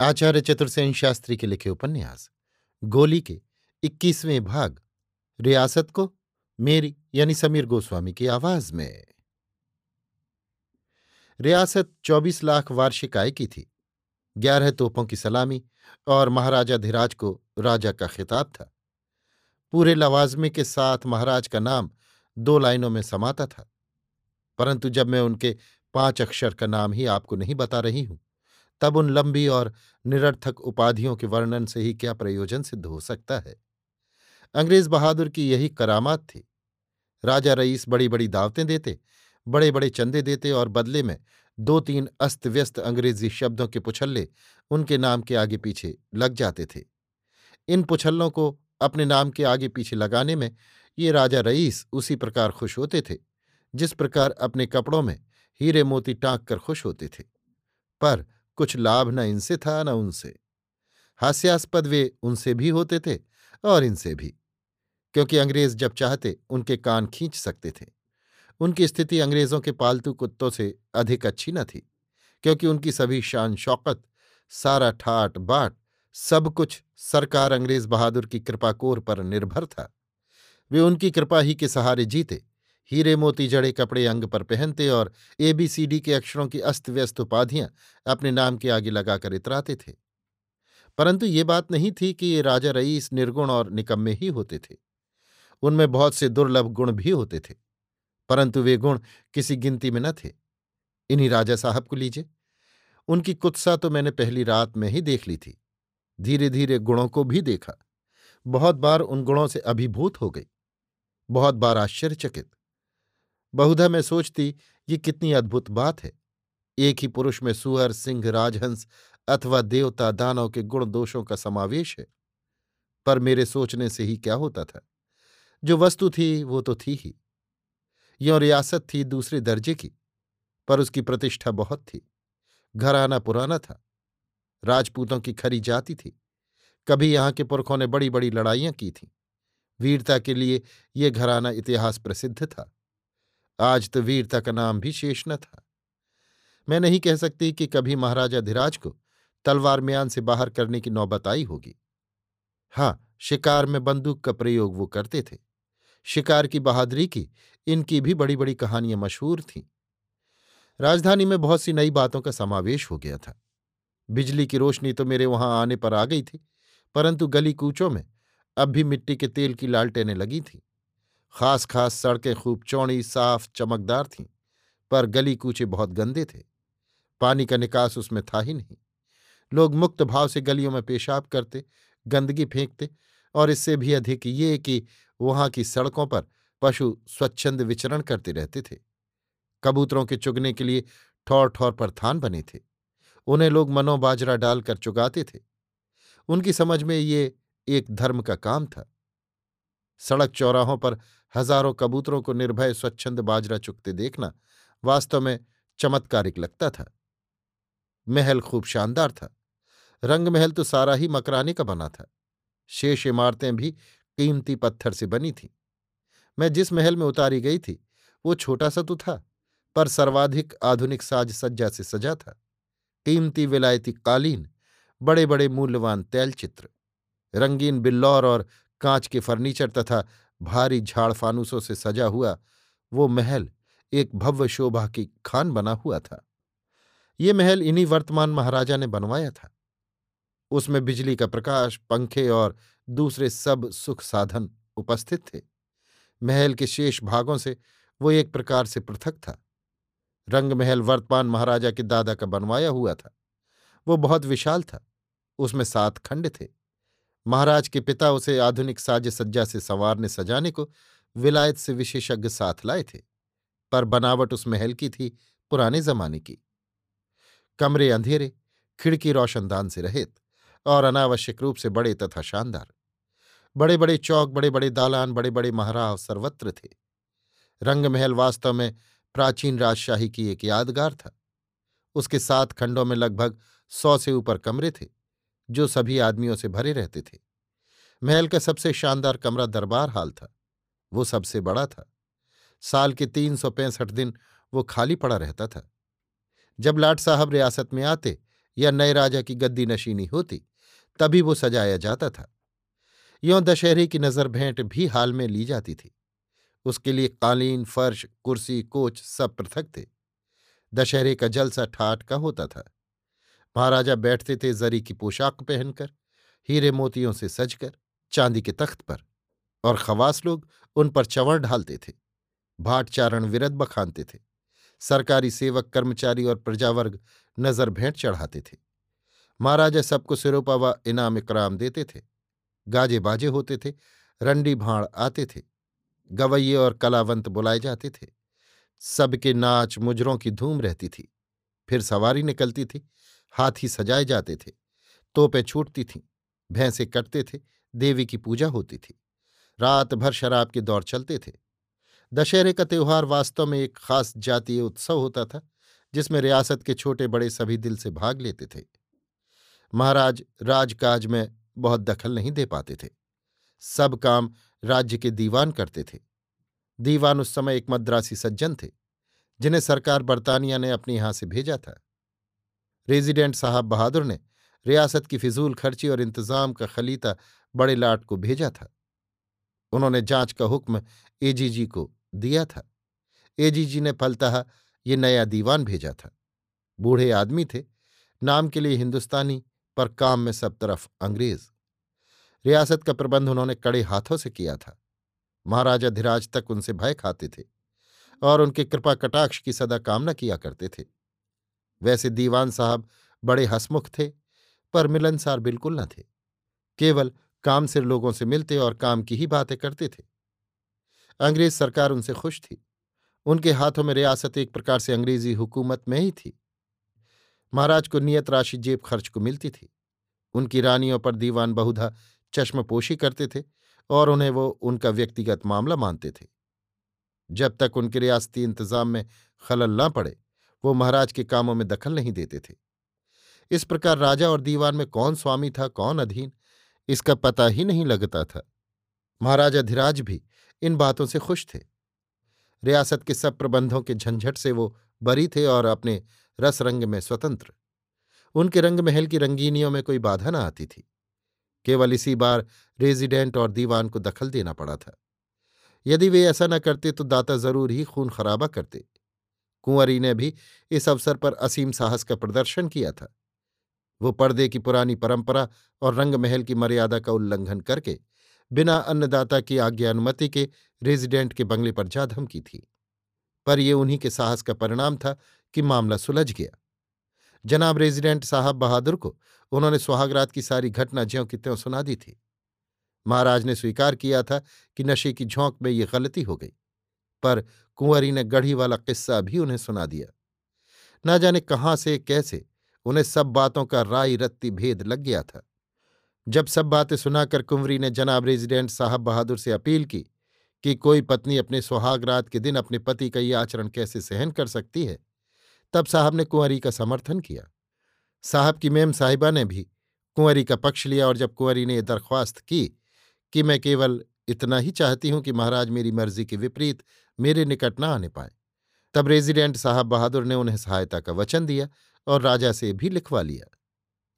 आचार्य चतुर्सेन शास्त्री के लिखे उपन्यास, गोली के इक्कीसवें भाग, रियासत को मेरी यानी समीर गोस्वामी की आवाज़ में। रियासत चौबीस लाख वार्षिक आय की थी। ग्यारह तोपों की सलामी और महाराजा धीराज को राजा का खिताब था। पूरे लवाजमे के साथ महाराज का नाम दो लाइनों में समाता था, परंतु जब मैं उनके पाँच अक्षर का नाम ही आपको नहीं बता रही हूँ तब उन लंबी और निरर्थक उपाधियों के वर्णन से ही क्या प्रयोजन सिद्ध हो सकता है? अंग्रेज़ बहादुर की यही करामात थी। राजा रईस बड़ी बड़ी दावतें देते बड़े बड़े चंदे देते और बदले में दो तीन अस्त व्यस्त अंग्रेज़ी शब्दों के पुछल्ले उनके नाम के आगे पीछे लग जाते थे। इन पुछल्लों को अपने नाम के आगे पीछे लगाने में ये राजा रईस उसी प्रकार खुश होते थे, जिस प्रकार अपने कपड़ों में हीरे मोती टाँक कर खुश होते थे। पर कुछ लाभ न इनसे था न उनसे। हास्यास्पद वे उनसे भी होते थे और इनसे भी, क्योंकि अंग्रेज़ जब चाहते उनके कान खींच सकते थे। उनकी स्थिति अंग्रेज़ों के पालतू कुत्तों से अधिक अच्छी न थी, क्योंकि उनकी सभी शान शौकत, सारा ठाट बाट, सब कुछ सरकार अंग्रेज़ बहादुर की कृपाकोर पर निर्भर था। वे उनकी कृपा ही के सहारे जीते हीरे मोती जड़े कपड़े अंग पर पहनते और एबीसीडी के अक्षरों की अस्त व्यस्त उपाधियाँ अपने नाम के आगे लगाकर इतराते थे। परंतु ये बात नहीं थी कि ये राजा रईस निर्गुण और निकम्मे ही होते थे। उनमें बहुत से दुर्लभ गुण भी होते थे, परंतु वे गुण किसी गिनती में न थे। इन्हीं राजा साहब को लीजिए। उनकी कुत्सा तो मैंने पहली रात में ही देख ली थी। धीरे धीरे गुणों को भी देखा। बहुत बार उन गुणों से अभिभूत हो गई। बहुत बार आश्चर्यचकित। बहुधा मैं सोचती, ये कितनी अद्भुत बात है। एक ही पुरुष में सुअर, सिंह, राजहंस अथवा देवता, दानव के गुण दोषों का समावेश है। पर मेरे सोचने से ही क्या होता था? जो वस्तु थी, वो तो थी ही। यों रियासत थी दूसरे दर्जे की, पर उसकी प्रतिष्ठा बहुत थी। घराना पुराना था। राजपूतों की खरी जाति थी। कभी यहाँ के पुरखों ने बड़ी बड़ी लड़ाइयाँ की थीं। वीरता के लिए ये घराना इतिहास प्रसिद्ध था। आज तो वीरता का नाम भी शेष न था। मैं नहीं कह सकती कि कभी महाराजा धीराज को तलवार म्यान से बाहर करने की नौबत आई होगी। हाँ शिकार में बंदूक का प्रयोग वो करते थे। शिकार की बहादुरी की इनकी भी बड़ी बड़ी कहानियाँ मशहूर थीं। राजधानी में बहुत सी नई बातों का समावेश हो गया था। बिजली की रोशनी तो मेरे वहाँ आने पर आ गई थी, परंतु गली कूचों में अब भी मिट्टी के तेल की लालटेनें लगी थीं। खास खास सड़कें खूब चौड़ी, साफ़, चमकदार थीं, पर गली कूचे बहुत गंदे थे। पानी का निकास उसमें था ही नहीं। लोग मुक्त भाव से गलियों में पेशाब करते, गंदगी फेंकते और इससे भी अधिक ये कि वहाँ की सड़कों पर पशु स्वच्छंद विचरण करते रहते थे। कबूतरों के चुगने के लिए ठौर ठौर पर थान बने थे। उन्हें लोग मनोबाजरा डालकर चुगाते थे। उनकी समझ में ये एक धर्म का काम था। सड़क चौराहों पर हज़ारों कबूतरों को निर्भय, स्वच्छंद बाजरा चुकते देखना वास्तव में चमत्कारिक लगता था। महल खूब शानदार था। रंग महल तो सारा ही मकराने का बना था। शेष इमारतें भी कीमती पत्थर से बनी थीं। मैं जिस महल में उतारी गई थी, वो छोटा सा तो था, पर सर्वाधिक आधुनिक साज सज्जा से सजा था। कीमती, विलायती कालीन बड़े बड़े मूल्यवान तैलचित्र, रंगीन बिल्लौर और कांच के फर्नीचर तथा भारी झाड़ फानूसों से सजा हुआ वो महल एक भव्य शोभा की खान बना हुआ था। ये महल इन्हीं वर्तमान महाराजा ने बनवाया था। उसमें बिजली का प्रकाश, पंखे और दूसरे सब सुख साधन उपस्थित थे। महल के शेष भागों से वो एक प्रकार से पृथक था। रंग महल वर्तमान महाराजा के दादा का बनवाया हुआ था। वो बहुत विशाल था। उसमें सात खंड थे। महाराज के पिता उसे आधुनिक साज सज्जा से संवारने सजाने को विलायत से विशेषज्ञ साथ लाए थे, पर बनावट उस महल की थी पुराने जमाने की। कमरे अंधेरे, खिड़की रोशनदान से रहित और अनावश्यक रूप से बड़े तथा शानदार। बड़े बड़े चौक बड़े बड़े दालान बड़े बड़े महाराव सर्वत्र थे। रंग महल वास्तव में प्राचीन राजशाही की एक यादगार था। उसके सात खंडों में लगभग सौ से ऊपर कमरे थे। जो सभी आदमियों से भरे रहते थे। महल का सबसे शानदार कमरा दरबार हाल था। वो सबसे बड़ा था। साल के तीन सौ पैंसठ दिन वो खाली पड़ा रहता था। जब लाट साहब रियासत में आते या नए राजा की गद्दी नशीनी होती, तभी वो सजाया जाता था। यों दशहरे की नज़र भेंट भी हाल में ली जाती थी। उसके लिए कालीन, फर्श, कुर्सी, कोच सब पृथक थे। दशहरे का जलसा ठाट का होता था। महाराजा बैठते थे जरी की पोशाक पहनकर, हीरे मोतियों से सजकर, चांदी के तख्त पर, और खवास लोग उन पर चंवर ढालते थे, भाट चारण विरद बखानते थे, सरकारी सेवक, कर्मचारी और प्रजावर्ग नज़र भेंट चढ़ाते थे। महाराजा सबको सिरोपा व इनाम इकराम देते थे गाजे बाजे होते थे, रंडी भाड़ आते थे, गवैये और कलावंत बुलाए जाते थे। सबके नाच मुजरों की धूम रहती थी, फिर सवारी निकलती थी हाथी सजाए जाते थे। तोपें छूटती थीं, भैंसे कटते थे, देवी की पूजा होती थी। रात भर शराब के दौर चलते थे। दशहरे का त्यौहार वास्तव में एक खास जातीय उत्सव होता था, जिसमें रियासत के छोटे बड़े सभी दिल से भाग लेते थे। महाराज राजकाज में बहुत दखल नहीं दे पाते थे। सब काम राज्य के दीवान करते थे। दीवान उस समय एक मद्रासी सज्जन थे, जिन्हें सरकार बर्तानिया ने अपने यहाँ से भेजा था। रेजिडेंट साहब बहादुर ने रियासत की फिजूल खर्ची और इंतज़ाम का खलीता बड़े लाट को भेजा था। उन्होंने जाँच का हुक्म एजीजी को दिया था। एजीजी ने फलतः ये नया दीवान भेजा था। बूढ़े आदमी थे। नाम के लिए हिंदुस्तानी, पर काम में सब तरफ़ अंग्रेज़। रियासत का प्रबंध उन्होंने कड़े हाथों से किया था। महाराजा धीराज तक उनसे भय खाते थे और उनके कृपा कटाक्ष की सदा कामना किया करते थे। वैसे दीवान साहब बड़े हसमुख थे, पर मिलनसार बिल्कुल न थे। केवल काम सिर लोगों से मिलते और काम की ही बातें करते थे। अंग्रेज़ सरकार उनसे खुश थी। उनके हाथों में रियासत एक प्रकार से अंग्रेज़ी हुकूमत में ही थी। महाराज को नियत राशि जेब खर्च को मिलती थी। उनकी रानियों पर दीवान बहुधा चश्मपोशी करते थे और उन्हें वो उनका व्यक्तिगत मामला मानते थे। जब तक उनके रियासती इंतज़ाम में खलल न पड़े वो महाराज के कामों में दखल नहीं देते थे। इस प्रकार राजा और दीवान में कौन स्वामी था, कौन अधीन, इसका पता ही नहीं लगता था। महाराजा धीराज भी इन बातों से खुश थे। रियासत के सब प्रबंधों के झंझट से वो बरी थे और अपने रस रंग में स्वतंत्र। उनके रंग महल की रंगीनियों में कोई बाधा न आती थी। केवल इसी बार रेजिडेंट और दीवान को दखल देना पड़ा था। यदि वे ऐसा न करते तो दाता ज़रूर ही खून खराबा करते। कुंवरी ने भी इस अवसर पर असीम साहस का प्रदर्शन किया था। वो पर्दे की पुरानी परंपरा और रंग महल की मर्यादा का उल्लंघन करके बिना अन्नदाता की आज्ञा अनुमति के रेजिडेंट के बंगले पर जा धमकी थी। पर ये उन्हीं के साहस का परिणाम था कि मामला सुलझ गया। जनाब रेजिडेंट साहब बहादुर को उन्होंने सुहागरात की सारी घटना ज्यों की त्यों सुना दी थी। महाराज ने स्वीकार किया था कि नशे की झोंक में ये गलती हो गई। पर कुंवरी ने गढ़ी वाला किस्सा भी उन्हें सुना दिया। न जाने कहाँ से, कैसे, उन्हें सब बातों का राय रत्ती भेद लग गया था। जब सब बातें सुनाकर कुंवरी ने जनाब रेजिडेंट साहब बहादुर से अपील की कि कोई पत्नी अपने सुहागरात के दिन अपने पति का ये आचरण कैसे सहन कर सकती है, तब साहब ने कुंवरी का समर्थन किया। साहब की मेम साहिबा ने भी कुंवरी का पक्ष लिया और जब कुंवरी ने यह दरख्वास्त की कि मैं केवल इतना ही चाहती हूँ कि महाराज मेरी मर्ज़ी के विपरीत मेरे निकट न आने पाए। तब रेजिडेंट साहब बहादुर ने उन्हें सहायता का वचन दिया और राजा से भी लिखवा लिया।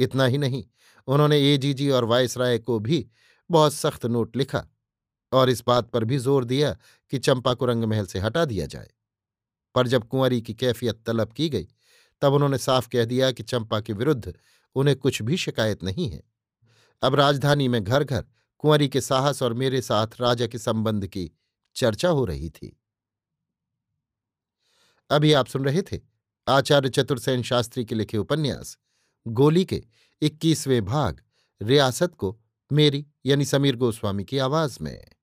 इतना ही नहीं, उन्होंने एजीजी और वायसराय को भी बहुत सख्त नोट लिखा और इस बात पर भी ज़ोर दिया कि चंपा को रंगमहल से हटा दिया जाए। पर जब कुंवरी की कैफियत तलब की गई, तब उन्होंने साफ़ कह दिया कि चंपा के विरुद्ध उन्हें कुछ भी शिकायत नहीं है। अब राजधानी में घर घर कुंवरी के साहस और मेरे साथ राजा के संबंध की चर्चा हो रही थी। अभी आप सुन रहे थे आचार्य चतुर्सेन शास्त्री के लिखे उपन्यास, गोली के इक्कीसवें भाग, रियासत को मेरी यानी समीर गोस्वामी की आवाज़ में।